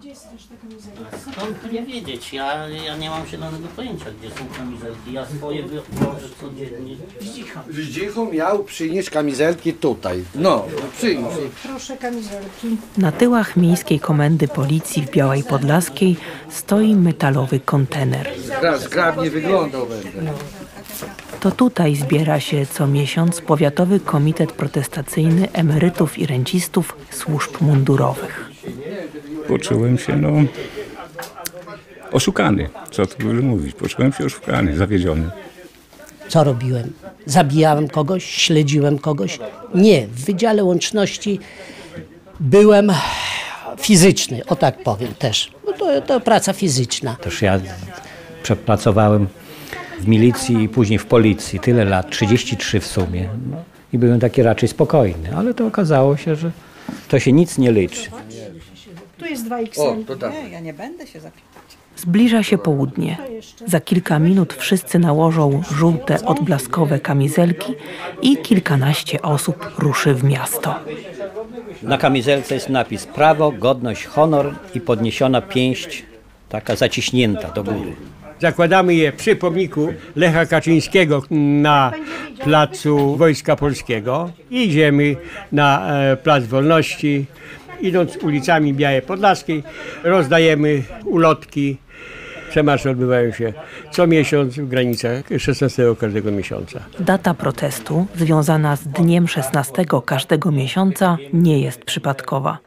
Gdzie jest też ta kamizelka? Skąd nie wiedzieć? Ja, ja nie mam zielonego pojęcia, gdzie są kamizelki. Ja swoje wychodzę codziennie. Zdzichu miał przynieść kamizelki tutaj. No, przynieś. Proszę kamizelki. Na tyłach Miejskiej Komendy Policji w Białej Podlaskiej stoi metalowy kontener. Raz zgrabnie wyglądał będę. To tutaj zbiera się co miesiąc Powiatowy Komitet Protestacyjny Emerytów i Rencistów Służb Mundurowych. Poczułem się, no, oszukany. Co tu dużo mówić? Poczułem się oszukany, zawiedziony. Co robiłem? Zabijałem kogoś? Śledziłem kogoś? Nie. W Wydziale Łączności byłem fizyczny, o tak powiem też. No to, to praca fizyczna. Też ja przepracowałem w milicji i później w policji tyle lat, 33 w sumie. No, I byłem taki raczej spokojny, ale to okazało się, że to się nic nie liczy. Tu jest 2XL. O, to tak. Nie, ja nie będę się. Zbliża się południe. Za kilka minut wszyscy nałożą żółte, odblaskowe kamizelki i kilkanaście osób ruszy w miasto. Na kamizelce jest napis prawo, godność, honor i podniesiona pięść, taka zaciśnięta do góry. Zakładamy je przy pomniku Lecha Kaczyńskiego na placu Wojska Polskiego. Idziemy na e, Plac Wolności. Idąc ulicami Białej Podlaskiej rozdajemy ulotki. Przemarsze odbywają się co miesiąc w granicach 16 każdego miesiąca. Data protestu, związana z dniem 16 każdego miesiąca, nie jest przypadkowa.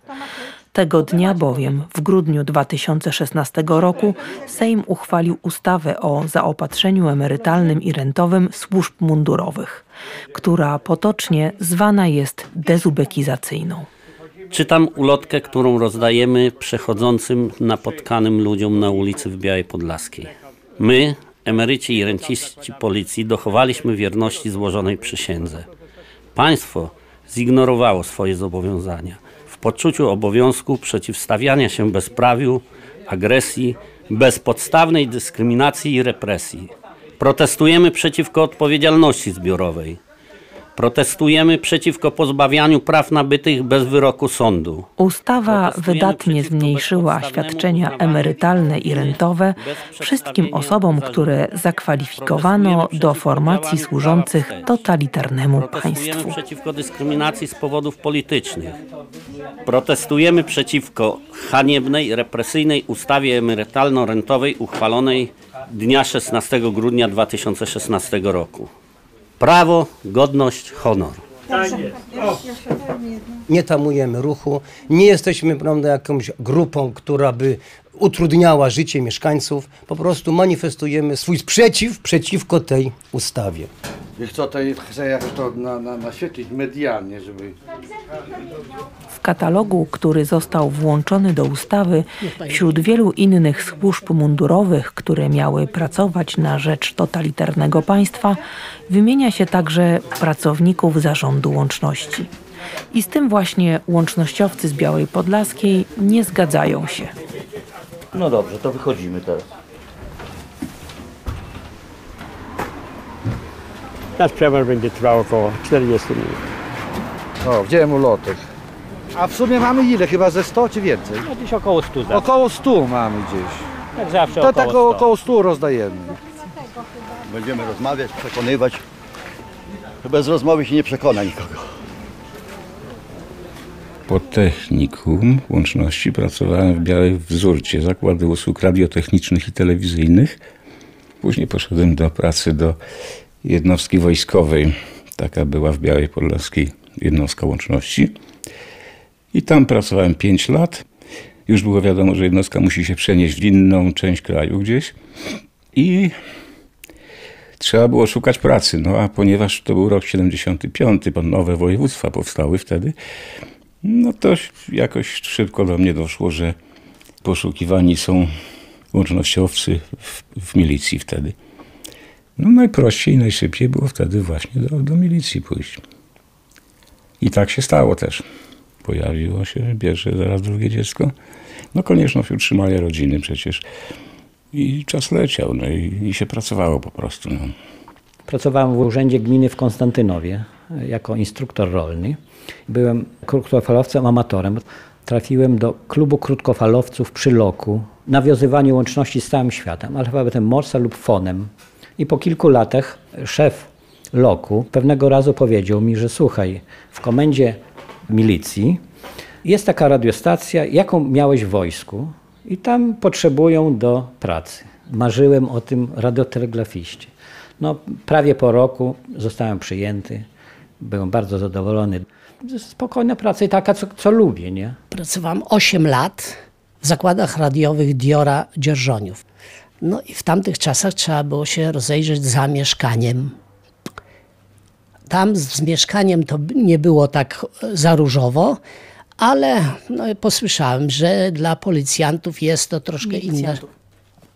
Tego dnia bowiem, w grudniu 2016 roku, Sejm uchwalił ustawę o zaopatrzeniu emerytalnym i rentowym służb mundurowych, która potocznie zwana jest dezubekizacyjną. Czytam ulotkę, którą rozdajemy przechodzącym napotkanym ludziom na ulicy w Białej Podlaskiej. My, emeryci i renciści policji, dochowaliśmy wierności złożonej przysiędze. Państwo zignorowało swoje zobowiązania w poczuciu obowiązku przeciwstawiania się bezprawiu, agresji, bezpodstawnej dyskryminacji i represji. Protestujemy przeciwko odpowiedzialności zbiorowej. Protestujemy przeciwko pozbawianiu praw nabytych bez wyroku sądu. Ustawa wydatnie zmniejszyła świadczenia emerytalne i rentowe wszystkim osobom, które zakwalifikowano do formacji służących totalitarnemu Protestujemy państwu. przeciwko dyskryminacji z powodów politycznych. Protestujemy przeciwko haniebnej, represyjnej ustawie emerytalno-rentowej uchwalonej dnia 16 grudnia 2016 roku. Prawo, godność, honor. Nie tamujemy ruchu, nie jesteśmy prawda, jakąś grupą, która by utrudniała życie mieszkańców. Po prostu manifestujemy swój sprzeciw przeciwko tej ustawie. I chcę, to, chcę jakoś to na, na, naświetlić medialnie, żeby... W katalogu, który został włączony do ustawy, wśród wielu innych służb mundurowych, które miały pracować na rzecz totalitarnego państwa, wymienia się także pracowników zarządu łączności. I z tym właśnie łącznościowcy z Białej Podlaskiej nie zgadzają się. No dobrze, to wychodzimy teraz. Nasz przemarsz będzie trwał około 40 minut. O, wziąłem ulotek. A w sumie mamy ile? Chyba ze 100 czy więcej? No gdzieś około 100 zawsze. Około 100 mamy gdzieś. Jak zawsze To około tak 100. około 100 rozdajemy. Będziemy rozmawiać, przekonywać. Bez rozmowy się nie przekona nikogo. Po technikum łączności pracowałem w Białej Wzórcie, zakłady usług radiotechnicznych i telewizyjnych. Później poszedłem do pracy do jednostki wojskowej. Taka była w Białej Podlaskiej jednostka łączności. I tam pracowałem 5 lat. Już było wiadomo, że jednostka musi się przenieść w inną część kraju gdzieś. I trzeba było szukać pracy. No a ponieważ to był rok 75, bo nowe województwa powstały wtedy, no to jakoś szybko do mnie doszło, że poszukiwani są łącznościowcy w, w milicji wtedy. No najprościej najszybciej było wtedy właśnie do, do milicji pójść. I tak się stało też. Pojawiło się, bierze zaraz drugie dziecko. No konieczność utrzymania rodziny przecież. I czas leciał, no i, i się pracowało po prostu. No. Pracowałem w Urzędzie Gminy w Konstantynowie e, jako instruktor rolny. Byłem krótkofalowcem, amatorem. trafiłem do klubu krótkofalowców przy Loku, nawiązywanie łączności z całym światem, alfabetem Morsa lub fonem. I po kilku latach szef Loku pewnego razu powiedział mi, że słuchaj, w komendzie milicji jest taka radiostacja, jaką miałeś w wojsku i tam potrzebują do pracy. Marzyłem o tym radiotelegrafiście. No, prawie po roku zostałem przyjęty. Byłem bardzo zadowolony. Spokojna praca i taka, co, co lubię, nie? Pracowałam 8 lat w zakładach radiowych Diora Dzierżoniów. No i w tamtych czasach trzeba było się rozejrzeć za mieszkaniem. Tam z, mieszkaniem to nie było tak za różowo, ale no, posłyszałem, że dla policjantów jest to troszkę inna.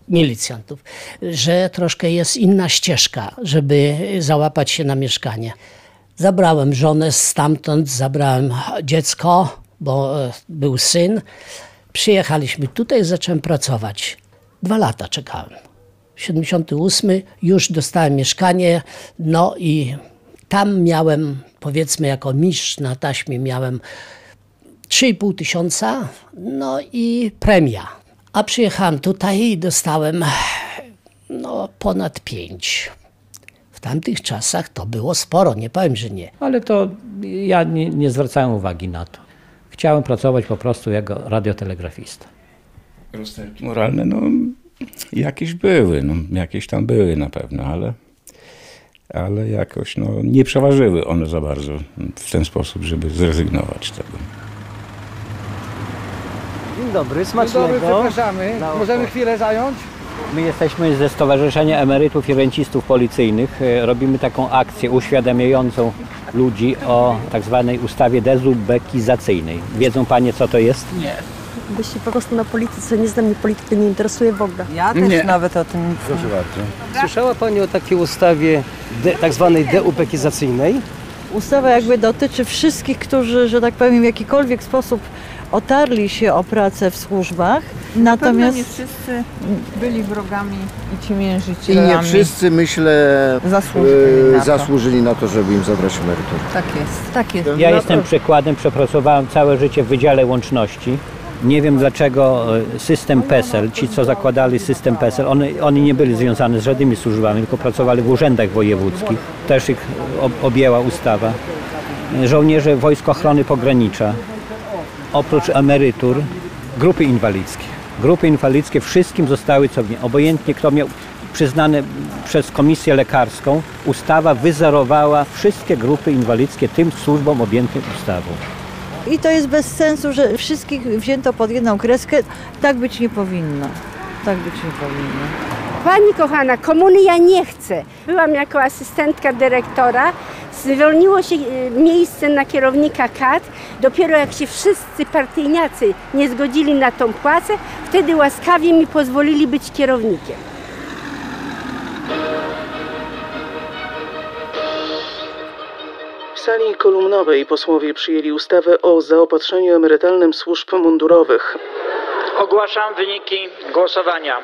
Milicjantów, że troszkę jest inna ścieżka, żeby załapać się na mieszkanie. Zabrałem żonę stamtąd, zabrałem dziecko, bo e, był syn. Przyjechaliśmy tutaj, zacząłem pracować. Dwa lata czekałem. 78 już dostałem mieszkanie, no i tam miałem, powiedzmy, jako mistrz na taśmie miałem 3,5 tysiąca, no i premia. A przyjechałem tutaj i dostałem no, ponad 5. W tamtych czasach to było sporo, nie powiem, że nie. Ale to ja nie, nie zwracałem uwagi na to. Chciałem pracować po prostu jako radiotelegrafista. Rozterki moralne, no jakieś były, no jakieś tam były na pewno, ale, ale jakoś no, nie przeważyły one za bardzo w ten sposób, żeby zrezygnować z tego. Dzień dobry, Dzień smacznego. dobry, przepraszamy. Na Możemy chwilę zająć? My jesteśmy ze Stowarzyszenia Emerytów i Rencistów Policyjnych. E, Robimy taką akcję uświadamiającą ludzi o tak zwanej ustawie dezubekizacyjnej. Wiedzą Panie, co to jest? Byście po prostu na polityce, nie znam mnie polityki, nie interesuje w ogóle. Ja też nawet o tym. Proszę bardzo. Słyszała Pani o takiej ustawie de, tak zwanej deubekizacyjnej? Ustawa jakby dotyczy wszystkich, którzy, że tak powiem, w jakikolwiek sposób otarli się o pracę w służbach. Natomiast nie wszyscy byli wrogami i ci I nie wszyscy, myślę, Zasłużyli na e, to. zasłużyli na to, żeby im zabrać emeryturę. Tak jest. Tak jest. Ja jestem przykładem, przepracowałem całe życie w Wydziale Łączności. Nie wiem dlaczego e, system PESEL, ci co zakładali system PESEL, oni, oni nie byli związani z żadnymi służbami, tylko pracowali w urzędach wojewódzkich. Też ich ob- objęła ustawa. Żołnierze Wojsk Ochrony Pogranicza, oprócz emerytur, grupy inwalidzkie. Grupy inwalidzkie wszystkim zostały co nie, obojętnie kto miał przyznane przez komisję lekarską, ustawa wyzerowała wszystkie grupy inwalidzkie tym służbom objętym ustawą. I to jest bez sensu, że wszystkich wzięto pod jedną kreskę. Tak być nie powinno. Tak być nie powinno. Pani kochana, komuny ja nie chcę. Byłam jako asystentka dyrektora. Zwolniło się e, miejsce na kierownika KAT. Dopiero jak się wszyscy partyjniacy nie zgodzili na tą płacę, wtedy łaskawie mi pozwolili być kierownikiem. Sali kolumnowej posłowie przyjęli ustawę o zaopatrzeniu emerytalnym służb mundurowych. Ogłaszam wyniki głosowania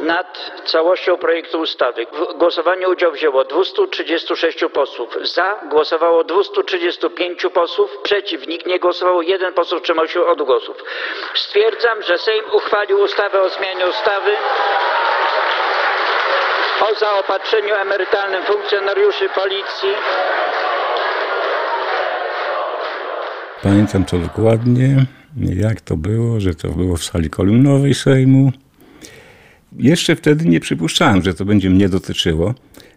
nad całością projektu ustawy. W głosowaniu udział wzięło 236 posłów. Za głosowało 235 posłów. Przeciw nikt nie głosował. Jeden poseł wstrzymał się od głosów. Stwierdzam, że Sejm uchwalił ustawę o zmianie ustawy o zaopatrzeniu emerytalnym funkcjonariuszy policji. Pamiętam to dokładnie, jak to było, że to było w sali kolumnowej Sejmu. Jeszcze wtedy nie przypuszczałem, że to będzie mnie dotyczyło.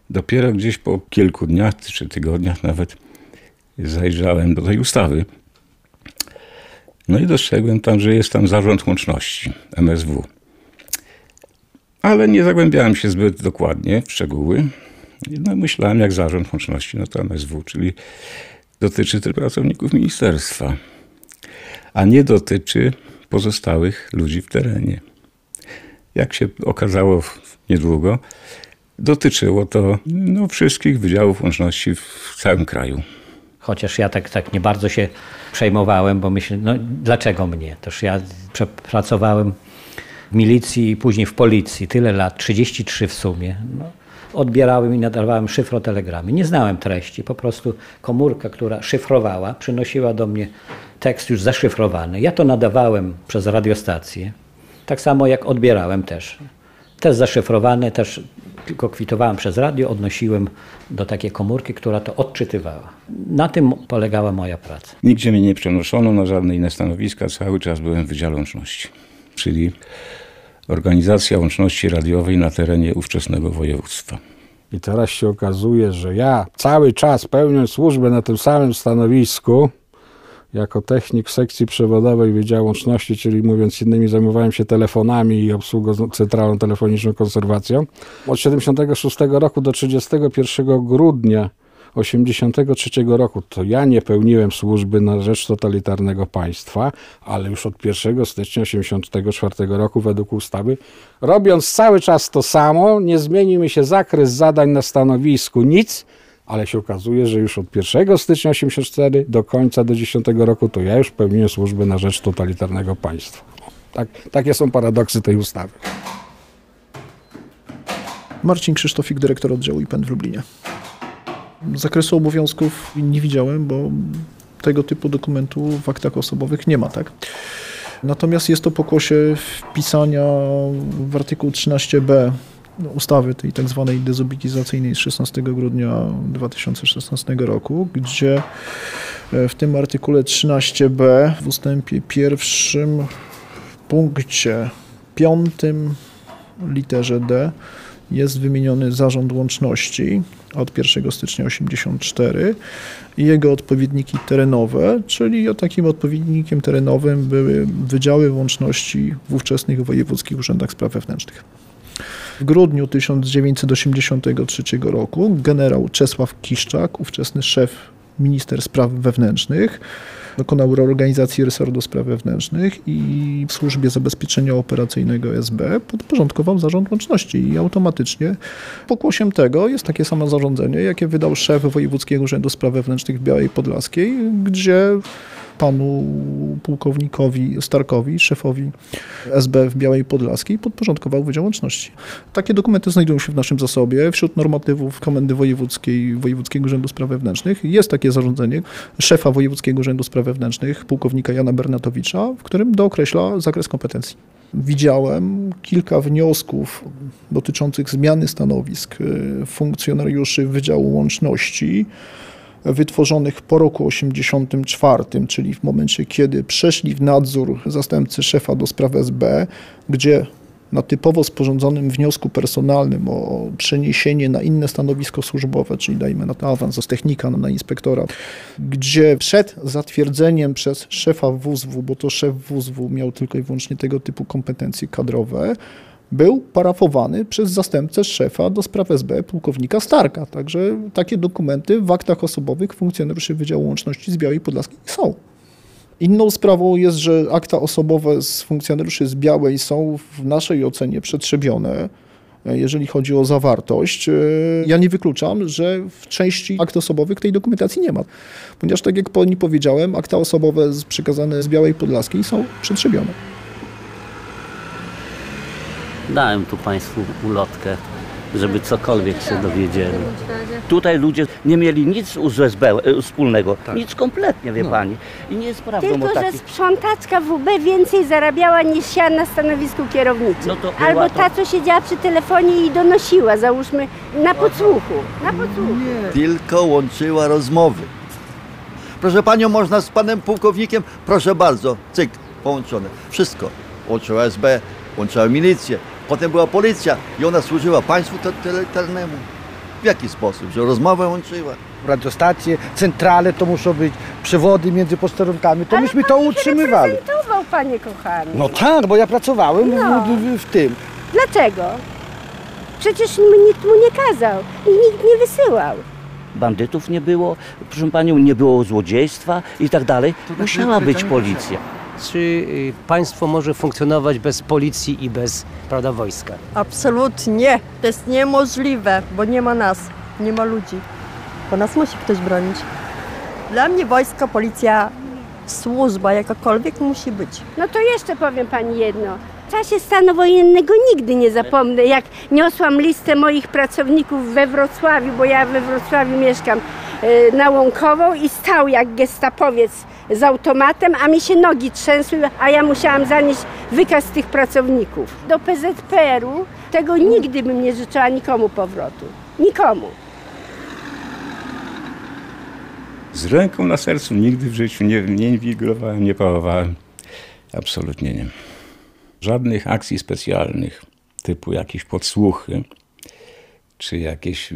Dopiero gdzieś po kilku dniach czy tygodniach nawet zajrzałem do tej ustawy. No i dostrzegłem tam, że jest tam zarząd łączności MSW. Ale nie zagłębiałem się zbyt dokładnie w szczegóły. No, myślałem, jak zarząd łączności, no to MSW, czyli dotyczy tylko pracowników ministerstwa, a nie dotyczy pozostałych ludzi w terenie. Jak się okazało niedługo, dotyczyło to no, wszystkich wydziałów łączności w całym kraju. Chociaż ja tak, tak nie bardzo się przejmowałem, bo myślę, no dlaczego mnie? Toż ja przepracowałem w milicji i później w policji tyle lat, 33 w sumie. No, odbierałem i nadawałem szyfrotelegramy. Nie znałem treści, po prostu komórka, która szyfrowała, przynosiła do mnie tekst już zaszyfrowany. Ja to nadawałem przez radiostację, tak samo jak odbierałem też. Też zaszyfrowane, też tylko kwitowałem przez radio, odnosiłem do takiej komórki, która to odczytywała. Na tym polegała moja praca. Nigdzie mnie nie przenoszono na żadne inne stanowiska, cały czas byłem w Wydziale Łączności, czyli organizacja łączności radiowej na terenie ówczesnego województwa. I teraz się okazuje, że ja cały czas pełnię służbę na tym samym stanowisku, jako technik sekcji przewodowej Wydziału Łączności, czyli mówiąc innymi, zajmowałem się telefonami i obsługą centralną telefoniczną konserwacją. Od 76 roku do 31 grudnia 83 roku to ja nie pełniłem służby na rzecz totalitarnego państwa, ale już od 1 stycznia 84 roku według ustawy, robiąc cały czas to samo, nie zmienił mi się zakres zadań na stanowisku, nic, ale się okazuje, że już od 1 stycznia 84 do końca do 10 roku to ja już pełniłem służbę na rzecz totalitarnego państwa. Tak, takie są paradoksy tej ustawy. Marcin Krzysztofik, dyrektor oddziału IPN w Lublinie. Zakresu obowiązków nie widziałem, bo tego typu dokumentu w aktach osobowych nie ma, tak? Natomiast jest to pokłosie wpisania w artykuł 13b ustawy, tej tak zwanej dezobilizacyjnej z 16 grudnia 2016 roku, gdzie e, w tym artykule 13b w ustępie pierwszym punkcie piątym literze D jest wymieniony zarząd łączności od 1 stycznia 84 i jego odpowiedniki terenowe, czyli takim odpowiednikiem terenowym były wydziały łączności w ówczesnych wojewódzkich urzędach spraw wewnętrznych. W grudniu 1983 roku generał Czesław Kiszczak, ówczesny szef minister spraw wewnętrznych, dokonał reorganizacji resortu spraw wewnętrznych i w służbie zabezpieczenia operacyjnego SB podporządkował zarząd łączności i automatycznie pokłosiem tego jest takie samo zarządzenie, jakie wydał szef Wojewódzkiego Urzędu Spraw Wewnętrznych w Białej Podlaskiej, gdzie panu pułkownikowi Starkowi, szefowi SB w Białej Podlaskiej, podporządkował Wydział Łączności. Takie dokumenty znajdują się w naszym zasobie. Wśród normatywów Komendy Wojewódzkiej Wojewódzkiego Urzędu Spraw Wewnętrznych jest takie zarządzenie szefa Wojewódzkiego Urzędu Spraw Wewnętrznych, pułkownika Jana Bernatowicza, w którym dookreśla zakres kompetencji. Widziałem kilka wniosków dotyczących zmiany stanowisk y, funkcjonariuszy Wydziału Łączności, wytworzonych po roku 84, czyli w momencie, kiedy przeszli w nadzór zastępcy szefa do spraw SB, gdzie na typowo sporządzonym wniosku personalnym o przeniesienie na inne stanowisko służbowe, czyli dajmy na to awans z technika na inspektora, gdzie przed zatwierdzeniem przez szefa WSW, bo to szef WSW miał tylko i wyłącznie tego typu kompetencje kadrowe, był parafowany przez zastępcę szefa do spraw SB pułkownika Starka. Także takie dokumenty w aktach osobowych funkcjonariuszy Wydziału Łączności z Białej Podlaskiej są. Inną sprawą jest, że akta osobowe z funkcjonariuszy z Białej są w naszej ocenie przetrzebione, jeżeli chodzi o zawartość. Ja nie wykluczam, że w części akt osobowych tej dokumentacji nie ma, ponieważ tak jak pani powiedziałem, akta osobowe przekazane z Białej Podlaskiej są przetrzebione. Dałem tu Państwu ulotkę, żeby cokolwiek się dowiedzieli. Tutaj ludzie nie mieli nic z USB e, wspólnego, nic kompletnie, wie Pani. I nie jest prawdą, Tylko, że sprzątaczka WB więcej zarabiała niż ja na stanowisku kierowniczym. No to Albo to- ta, co siedziała przy telefonie i donosiła, załóżmy, na podsłuchu. Na podsłuchu. Tylko łączyła rozmowy. Proszę panią, można z panem pułkownikiem? Proszę bardzo, cyk, połączone. Wszystko. Łączyła SB, łączyła milicję, potem była policja i ona służyła państwu totalitarnemu. W jaki sposób? Że rozmowę łączyła? Radiostacje, centrale to muszą być, przewody między posterunkami, to myśmy to utrzymywali. Reprezentował, panie kochany. No tak, bo ja pracowałem No. w, w, w tym. Dlaczego? Przecież nikt mu nie kazał i nikt nie wysyłał. Bandytów nie było, proszę Panią, nie było złodziejstwa i tak dalej. Musiała być policja. Czy y, państwo może funkcjonować bez policji i bez prawda, wojska? Absolutnie. To jest niemożliwe, bo nie ma nas, nie ma ludzi. Bo nas musi ktoś bronić. Dla mnie wojsko, policja, służba jakakolwiek musi być. No to jeszcze powiem pani jedno. W czasie stanu wojennego nigdy nie zapomnę, jak niosłam listę moich pracowników we Wrocławiu, bo ja we Wrocławiu mieszkam, e, na Łąkową i stał jak gestapowiec z automatem, a mi się nogi trzęsły, a ja musiałam zanieść wykaz tych pracowników. Do PZPR-u tego nigdy bym nie życzyła nikomu powrotu. Nikomu. Z ręką na sercu nigdy w życiu nie, nie inwigilowałem, nie pałowałem. Absolutnie nie. Żadnych akcji specjalnych, typu jakieś podsłuchy, czy jakieś y,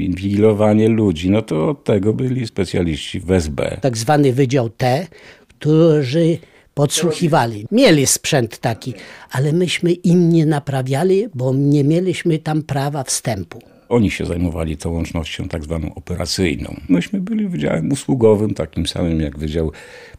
inwigilowanie ludzi, no to od tego byli specjaliści w SB. Tak zwany Wydział T, którzy podsłuchiwali. Mieli sprzęt taki, ale myśmy im nie naprawiali, bo nie mieliśmy tam prawa wstępu. Oni się zajmowali tą łącznością tak zwaną operacyjną. Myśmy byli wydziałem usługowym, takim samym jak wydział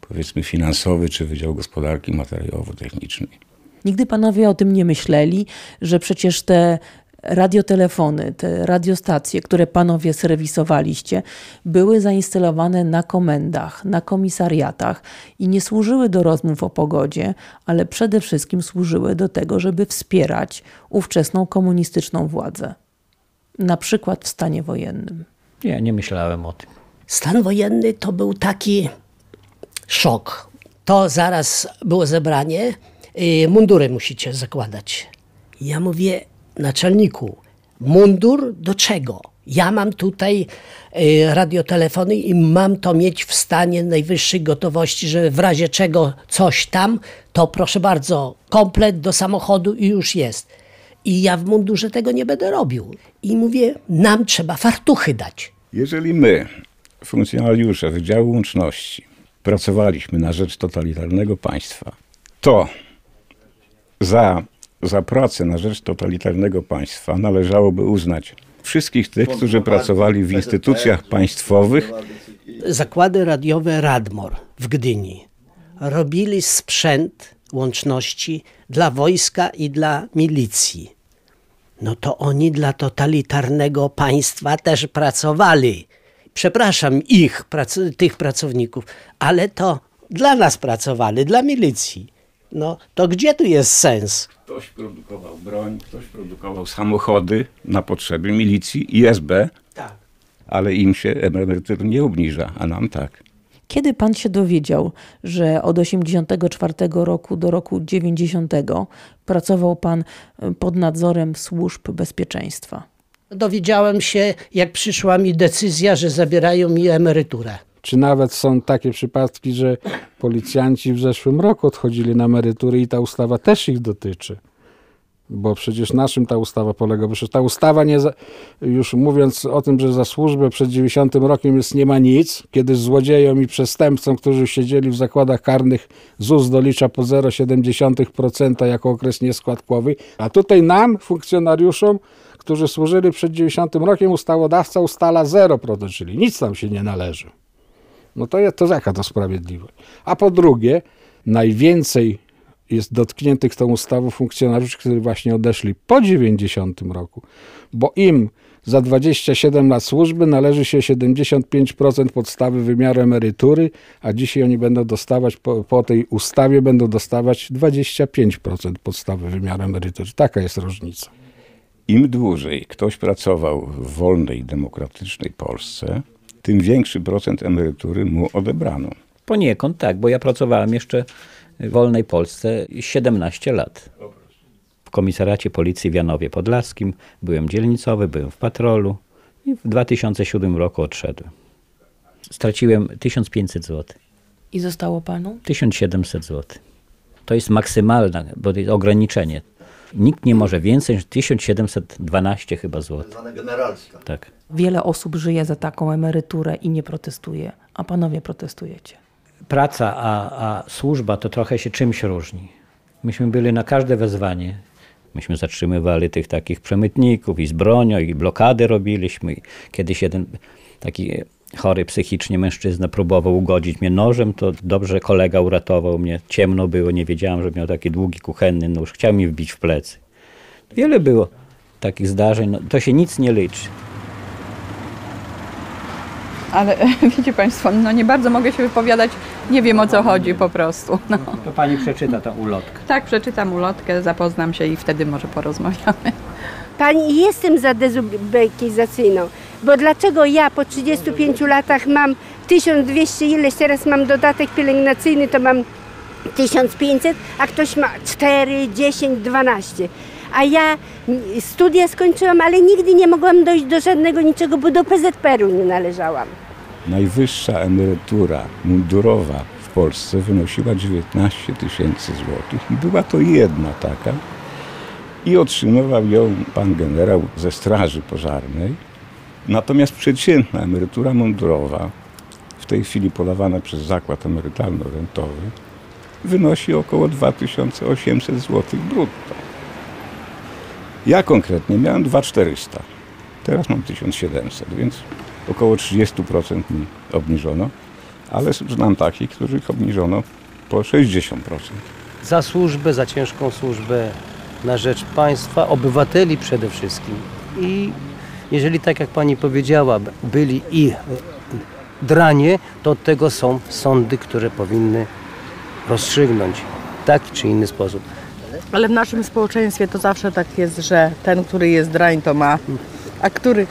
powiedzmy finansowy, czy wydział gospodarki materiałowo-technicznej. Nigdy panowie o tym nie myśleli, że przecież te radiotelefony, te radiostacje, które panowie serwisowaliście, były zainstalowane na komendach, na komisariatach i nie służyły do rozmów o pogodzie, ale przede wszystkim służyły do tego, żeby wspierać ówczesną komunistyczną władzę. Na przykład w stanie wojennym. Nie, nie myślałem o tym. Stan wojenny to był taki szok. To zaraz było zebranie, y, mundury musicie zakładać. Ja mówię, naczelniku, mundur do czego? Ja mam tutaj y, radiotelefony i mam to mieć w stanie najwyższej gotowości, że w razie czego coś tam, to proszę bardzo, komplet do samochodu i już jest. I ja w mundurze tego nie będę robił. I mówię, nam trzeba fartuchy dać. Jeżeli my, funkcjonariusze Wydziału Łączności, pracowaliśmy na rzecz totalitarnego państwa, to za, za pracę na rzecz totalitarnego państwa należałoby uznać wszystkich tych, którzy pracowali w instytucjach państwowych. Zakłady radiowe Radmor w Gdyni robili sprzęt łączności dla wojska i dla milicji. No to oni dla totalitarnego państwa też pracowali. Przepraszam ich, prac- tych pracowników, ale to dla nas pracowali, dla milicji. No to gdzie tu jest sens? Ktoś produkował broń, ktoś produkował samochody na potrzeby milicji i SB, Tak. ale im się emerytur nie obniża, a nam tak. Kiedy pan się dowiedział, że od 84 roku do roku 90 pracował pan y, pod nadzorem służb bezpieczeństwa? Dowiedziałem się, jak przyszła mi decyzja, że zabierają mi emeryturę. Czy nawet są takie przypadki, że policjanci w zeszłym roku odchodzili na emerytury i ta ustawa też ich dotyczy? Bo przecież na czym ta ustawa polega? Bo przecież ta ustawa nie, za, już mówiąc o tym, że za służbę przed 90 rokiem jest nie ma nic, kiedy złodziejom i przestępcom, którzy siedzieli w zakładach karnych, ZUS dolicza po 0,7% jako okres nieskładkowy, a tutaj nam, funkcjonariuszom, którzy służyli przed 90 rokiem, ustawodawca ustala 0%, czyli nic nam się nie należy. No to, jest, to jaka to sprawiedliwość? A po drugie, najwięcej jest dotkniętych tą ustawą funkcjonariuszy, którzy właśnie odeszli po 90 roku, bo im za 27 lat służby należy się 75% podstawy wymiaru emerytury, a dzisiaj oni będą dostawać, po, po tej ustawie będą dostawać 25% podstawy wymiaru emerytury. Taka jest różnica. Im dłużej ktoś pracował w wolnej, demokratycznej Polsce, tym większy procent emerytury mu odebrano. Poniekąd tak, bo ja pracowałem jeszcze w wolnej Polsce 17 lat. W komisariacie policji w Janowie Podlaskim, byłem dzielnicowy, byłem w patrolu i w 2007 roku odszedłem. Straciłem 1500 zł, I zostało panu? 1700 zł. To jest maksymalne, bo to jest ograniczenie. Nikt nie może więcej niż 1712 chyba zł. Zwana generalska. Tak. Wiele osób żyje za taką emeryturę i nie protestuje, a panowie protestujecie. praca, a, a służba to trochę się czymś różni. Myśmy byli na każde wezwanie. Myśmy zatrzymywali tych takich przemytników i z bronią, i blokady robiliśmy. I Kiedyś jeden taki chory psychicznie mężczyzna próbował ugodzić mnie nożem, to dobrze kolega uratował mnie. Ciemno było, nie wiedziałem, że miał taki długi kuchenny nóż. Chciał mi wbić w plecy. Wiele było takich zdarzeń. No, to się nic nie liczy. ale wiecie Państwo, no nie bardzo mogę się wypowiadać, nie wiem o co chodzi po prostu. No. To pani przeczyta tę ulotkę. Tak, przeczytam ulotkę, zapoznam się i wtedy może porozmawiamy. Pani, jestem za dezubekizacyjną, bo dlaczego ja po 35 latach mam 1200 ileś, teraz mam dodatek pielęgnacyjny, to mam 1500, a ktoś ma 4, 10, 12. A ja studia skończyłam, ale nigdy nie mogłam dojść do żadnego niczego, bo do PZPR-u nie należałam. Najwyższa emerytura mundurowa w Polsce wynosiła 19 tysięcy złotych i była to jedna taka. I otrzymywał ją pan generał ze Straży Pożarnej. Natomiast przeciętna emerytura mundurowa, w tej chwili podawana przez zakład emerytalno-rentowy, wynosi około 2800 zł brutto. Ja konkretnie miałem 2400, teraz mam 1700, więc około 30% mi obniżono, ale znam takich, których obniżono po 60%. Za służbę, za ciężką służbę na rzecz państwa, obywateli przede wszystkim. I jeżeli tak jak pani powiedziała, byli i dranie, to od tego są sądy, które powinny rozstrzygnąć w taki czy inny sposób. Ale w naszym społeczeństwie to zawsze tak jest, że ten, który jest drań, to ma, a który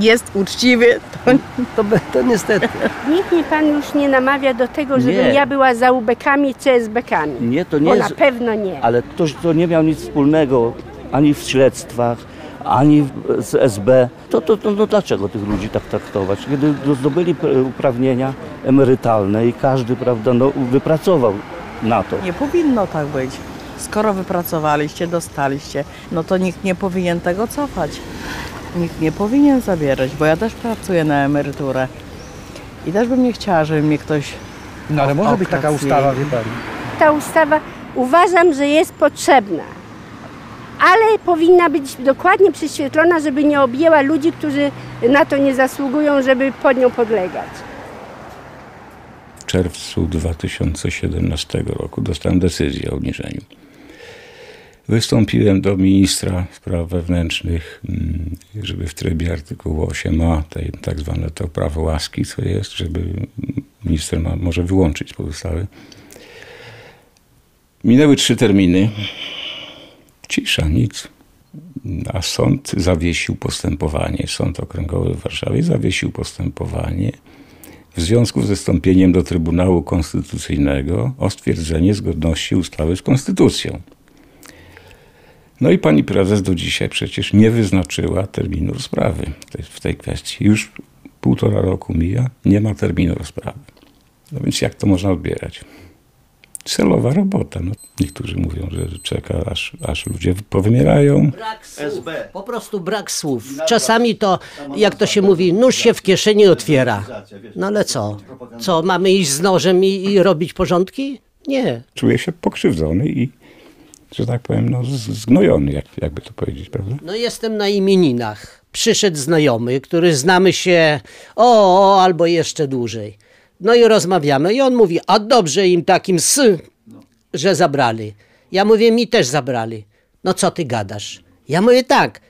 jest uczciwy, to, to, to niestety. Niech mnie pan już nie namawia do tego, żebym Nie. ja była za UBK-ami czy SBK-ami. Nie, to nie Bo jest- na pewno nie. Ale to, to nie miał nic wspólnego ani w śledztwach, ani z SB. To, to, to no dlaczego tych ludzi tak traktować? Kiedy zdobyli uprawnienia emerytalne i każdy, prawda, no, wypracował na to. Nie powinno tak być. Skoro wypracowaliście, dostaliście, no to nikt nie powinien tego cofać. Nikt nie powinien zabierać, bo ja też pracuję na emeryturę. I też bym nie chciała, żeby mnie ktoś. No ale może być taka ustawa, wie pani. Ta ustawa uważam, że jest potrzebna, ale powinna być dokładnie prześwietlona, żeby nie objęła ludzi, którzy na to nie zasługują, żeby pod nią podlegać. W czerwcu 2017 roku dostałem decyzję o obniżeniu. Wystąpiłem do ministra spraw wewnętrznych, mm, żeby w trybie artykułu 8a, tej tak zwane to prawo łaski, co jest, żeby minister ma, może wyłączyć pozostałe. Minęły trzy terminy. Cisza, nic. A sąd zawiesił postępowanie. Sąd Okręgowy w Warszawie zawiesił postępowanie w związku ze wstąpieniem do Trybunału Konstytucyjnego o stwierdzenie zgodności ustawy z Konstytucją. No i pani prezes do dzisiaj przecież nie wyznaczyła terminu rozprawy w tej, kwestii. Już półtora roku mija, nie ma terminu rozprawy. No więc jak to można odbierać? Celowa robota. No, niektórzy mówią, że czeka, aż, aż ludzie powymierają. Brak słów. Po prostu brak słów. Czasami to, jak to się mówi, nóż się w kieszeni otwiera. No ale co? Co, mamy iść z nożem i, i robić porządki? Nie. Czuję się pokrzywdzony i, że tak powiem, no, zgnojony, jak, jakby to powiedzieć, prawda? No jestem na imieninach. Przyszedł znajomy, który znamy się o, o albo jeszcze dłużej. No i rozmawiamy i on mówi, a dobrze im takim s, że zabrali. Ja mówię, mi też zabrali. No co ty gadasz? Ja mówię tak,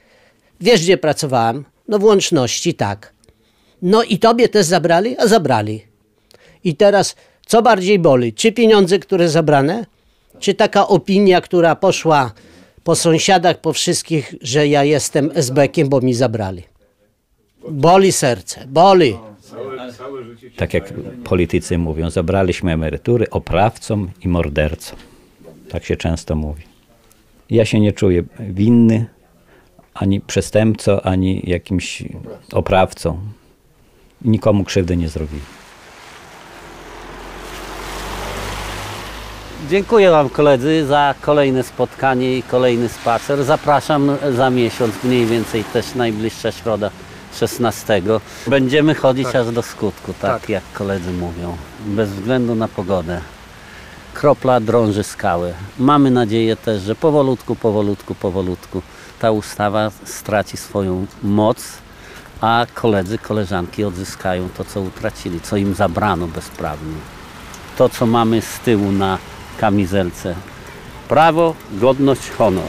wiesz gdzie pracowałam? No w łączności, tak. No i tobie też zabrali? A zabrali. I teraz co bardziej boli? Czy pieniądze, które zabrane? Czy taka opinia, która poszła po sąsiadach, po wszystkich, że ja jestem SB-kiem, bo mi zabrali? Boli serce, boli. Tak jak politycy mówią, zabraliśmy emerytury oprawcom i mordercom. Tak się często mówi. Ja się nie czuję winny, ani przestępcą, ani jakimś oprawcą. Nikomu krzywdy nie zrobiłem. Dziękuję Wam koledzy za kolejne spotkanie i kolejny spacer. Zapraszam za miesiąc, mniej więcej też najbliższa środa 16. Będziemy chodzić Tak. aż do skutku, tak, Tak. jak koledzy mówią, bez względu na pogodę. Kropla drąży skały. Mamy nadzieję też, że powolutku, powolutku, powolutku ta ustawa straci swoją moc, a koledzy, koleżanki odzyskają to, co utracili, co im zabrano bezprawnie to, co mamy z tyłu na kamizelce. Prawo, godność, honor.